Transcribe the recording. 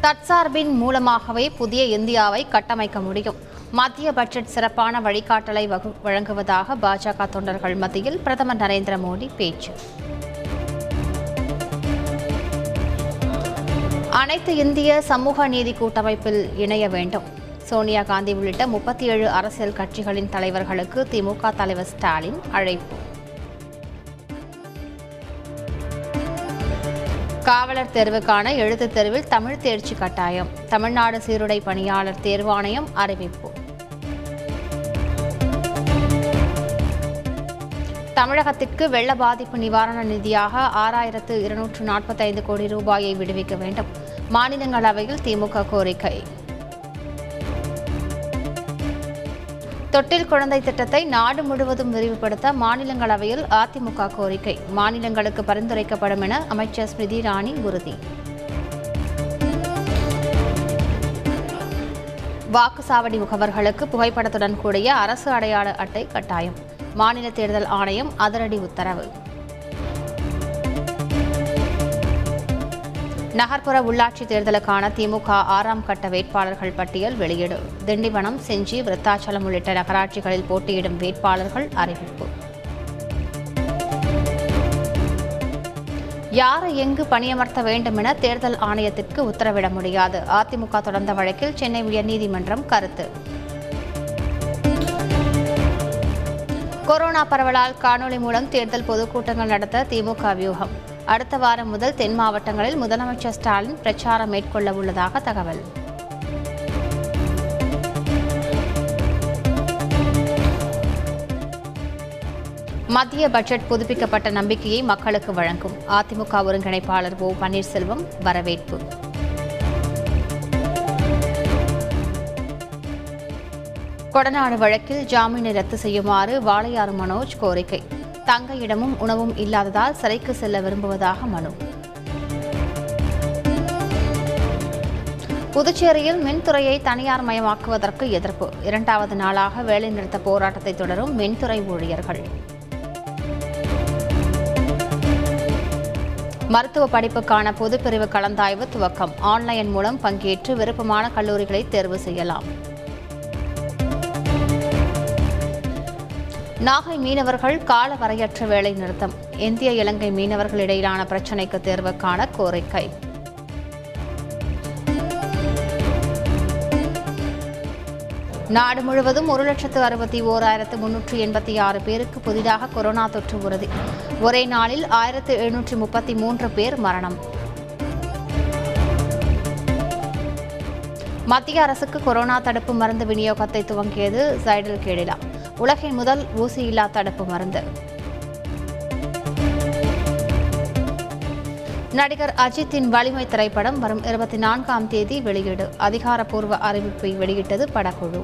தற்சார்பின் மூலமாகவே புதிய இந்தியாவை கட்டமைக்க முடியும். மத்திய பட்ஜெட் சிறப்பான வழிகாட்டலை வகு- வழங்குவதாக பாஜக தொண்டர்கள் மத்தியில் பிரதமர் நரேந்திர மோடி பேச்சு. அனைத்து இந்திய சமூக நீதி கூட்டமைப்பில் இணைய வேண்டும். சோனியா காந்தி உள்ளிட்ட முப்பத்தி ஏழு அரசியல் கட்சிகளின் தலைவர்களுக்கு திமுக தலைவர் ஸ்டாலின் அழைப்பு. காவலர் தேர்வுக்கான எழுத்துத் தேர்வில் தமிழ் தேர்ச்சி கட்டாயம். தமிழ்நாடு சீருடை பணியாளர் தேர்வாணையம் அறிவிப்பு. தமிழகத்திற்கு வெள்ள பாதிப்பு நிவாரண நிதியாக ஆறாயிரத்து இருநூற்று நாற்பத்தைந்து கோடி ரூபாயை விடுவிக்க வேண்டும். மாநிலங்களவையில் திமுக கோரிக்கை. தொட்டில் குழந்தை திட்டத்தை நாடு முழுவதும் விரிவுபடுத்த மாநிலங்களவையில் அதிமுக கோரிக்கை. மாநிலங்களுக்கு பரிந்துரைக்கப்படும் என அமைச்சர் ஸ்மிருதி இராணி உறுதி. வாக்குச்சாவடி முகவர்களுக்கு புகைப்படத்துடன் கூடிய அரசு அடையாள அட்டை கட்டாயம். மாநில தேர்தல் ஆணையம் அதிரடி உத்தரவு. நகர்ப்புற உள்ளாட்சி தேர்தலுக்கான திமுக ஆறாம் கட்ட வேட்பாளர்கள் பட்டியல் வெளியீடு. திண்டிவனம் செஞ்சி விருத்தாச்சலம் உள்ளிட்ட நகராட்சிகளில் போட்டியிடும் வேட்பாளர்கள் அறிவிப்பு. யாரை எங்கு பணியமர்த்த வேண்டும் என தேர்தல் ஆணையத்திற்கு உத்தரவிட முடியாது. அதிமுக தொடர்ந்த வழக்கில் சென்னை உயர்நீதிமன்றம் கருத்து. கொரோனா பரவலால் காணொலி மூலம் தேர்தல் பொதுக்கூட்டங்கள் நடத்த திமுக வியூகம். அடுத்த வாரம் முதல் தென் மாவட்டங்களில் முதலமைச்சர் ஸ்டாலின் பிரச்சாரம் மேற்கொள்ள உள்ளதாக தகவல். மத்திய பட்ஜெட் புதுப்பிக்கப்பட்ட நம்பிக்கையை மக்களுக்கு வழங்கும் அதிமுக ஒருங்கிணைப்பாளர் ஓ பன்னீர்செல்வம் வரவேற்பு. கொடநாடு வழக்கில் ஜாமீனை ரத்து செய்யுமாறு வாளையாறு மனோஜ் கோரிக்கை. தங்க இடமும் உணவும் இல்லாததால் சிறைக்கு செல்ல விரும்புவதாக மனு. புதுச்சேரியில் மின்துறையை தனியார் மயமாக்குவதற்கு எதிர்ப்பு. இரண்டாவது நாளாக வேலைநிறுத்த போராட்டத்தை தொடரும் மின்துறை ஊழியர்கள். மருத்துவ படிப்புக்கான பொதுப்பிரிவு கலந்தாய்வு துவக்கம். ஆன்லைன் மூலம் பங்கேற்று விருப்பமான கல்லூரிகளை தேர்வு செய்யலாம். நாகை மீனவர்கள் கால வரையற்ற வேலை நிறுத்தம். இந்திய இலங்கை மீனவர்கள் இடையிலான பிரச்சினைக்கு தேர்வு காண கோரிக்கை. நாடு முழுவதும் ஒரு லட்சத்து அறுபத்தி ஓராயிரத்து முன்னூற்று எண்பத்தி ஆறு பேருக்கு புதிதாக கொரோனா தொற்று உறுதி. ஒரே நாளில் ஆயிரத்து எழுநூற்று முப்பத்தி மூன்று பேர் மரணம். மத்திய அரசுக்கு கொரோனா தடுப்பு மருந்து விநியோகத்தை துவங்கியது சைடல் கேடிலா. உலகின் முதல் ஊசியில்லா தடுப்பு மருந்து. நடிகர் அஜித்தின் வலிமை திரைப்படம் வரும் இருபத்தி நான்காம் தேதி வெளியீடு. அதிகாரப்பூர்வ அறிவிப்பை வெளியிட்டது படக்குழு.